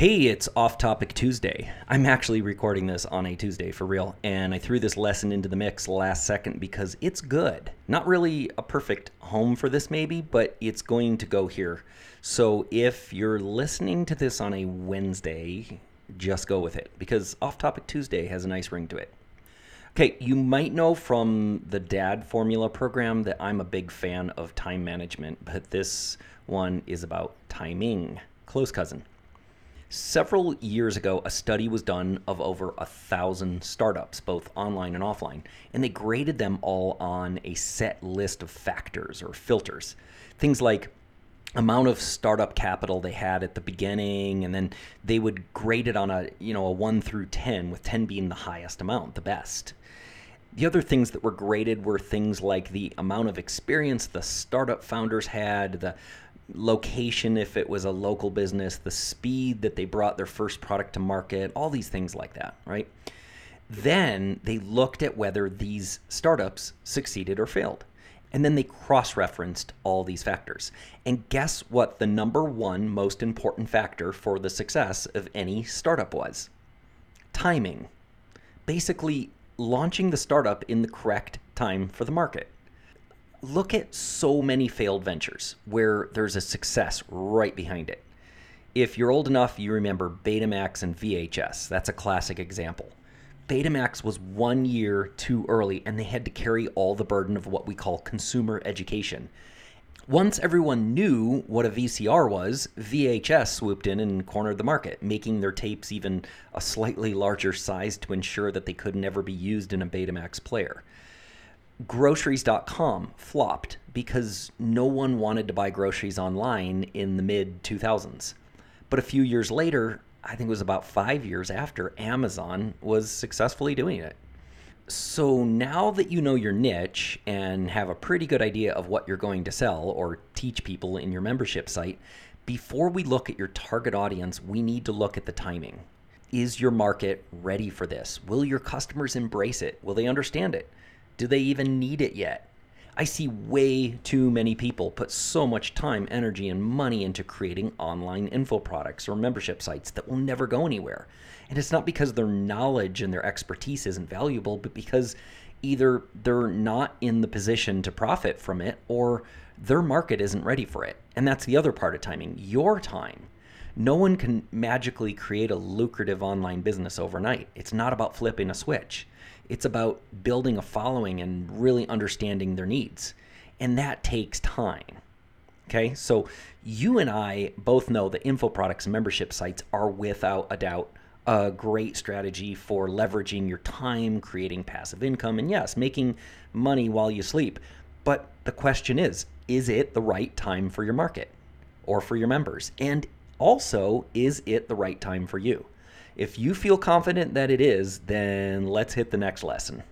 Hey, it's Off Topic Tuesday. I'm actually recording this on a Tuesday for real, and I threw this lesson into the mix last second because it's good. Not really a perfect home for this, maybe, but it's going to go here. So if you're listening to this on a Wednesday, just go with it because Off Topic Tuesday has a nice ring to it. Okay, you might know from the DAD formula program that I'm a big fan of time management, but this one is about timing. Close cousin. Several years ago, a study was done of over a thousand startups, both online and offline, and they graded them all on a set list of factors or filters. Things like amount of startup capital they had at the beginning and then they would grade it on a you know a 1 through 10 with 10 being the highest amount the best the other things that were graded were things like the amount of experience the startup founders had the location if it was a local business, the speed that they brought their first product to market, all these things like that, right? Then they looked at whether these startups succeeded or failed. And then they cross referenced all these factors. And guess what the number one most important factor for the success of any startup was? Timing. Basically, launching the startup in the correct time for the market look at so many failed ventures where there's a success right behind it. If you're old enough, you remember Betamax and VHS. That's a classic example. Betamax was one year too early, and they had to carry all the burden of what we call consumer education. Once everyone knew what a VCR was, VHS swooped in and cornered the market, making their tapes even a slightly larger size to ensure that they could never be used in a Betamax player groceries.com flopped because no one wanted to buy groceries online in the mid 2000s. But a few years later, I think it was about five years after, Amazon was successfully doing it. So now that you know your niche and have a pretty good idea of what you're going to sell or teach people in your membership site, before we look at your target audience, we need to look at the timing. Is your market ready for this? Will your customers embrace it? Will they understand it? Do they even need it yet? I see way too many people put so much time, energy, and money into creating online info products or membership sites that will never go anywhere. And it's not because their knowledge and their expertise isn't valuable, but because either they're not in the position to profit from it or their market isn't ready for it. And that's the other part of timing your time. No one can magically create a lucrative online business overnight. It's not about flipping a switch. It's about building a following and really understanding their needs. And that takes time. Okay, so you and I both know that info products membership sites are without a doubt a great strategy for leveraging your time, creating passive income, and yes, making money while you sleep. But the question is is it the right time for your market or for your members? And also, is it the right time for you? If you feel confident that it is, then let's hit the next lesson.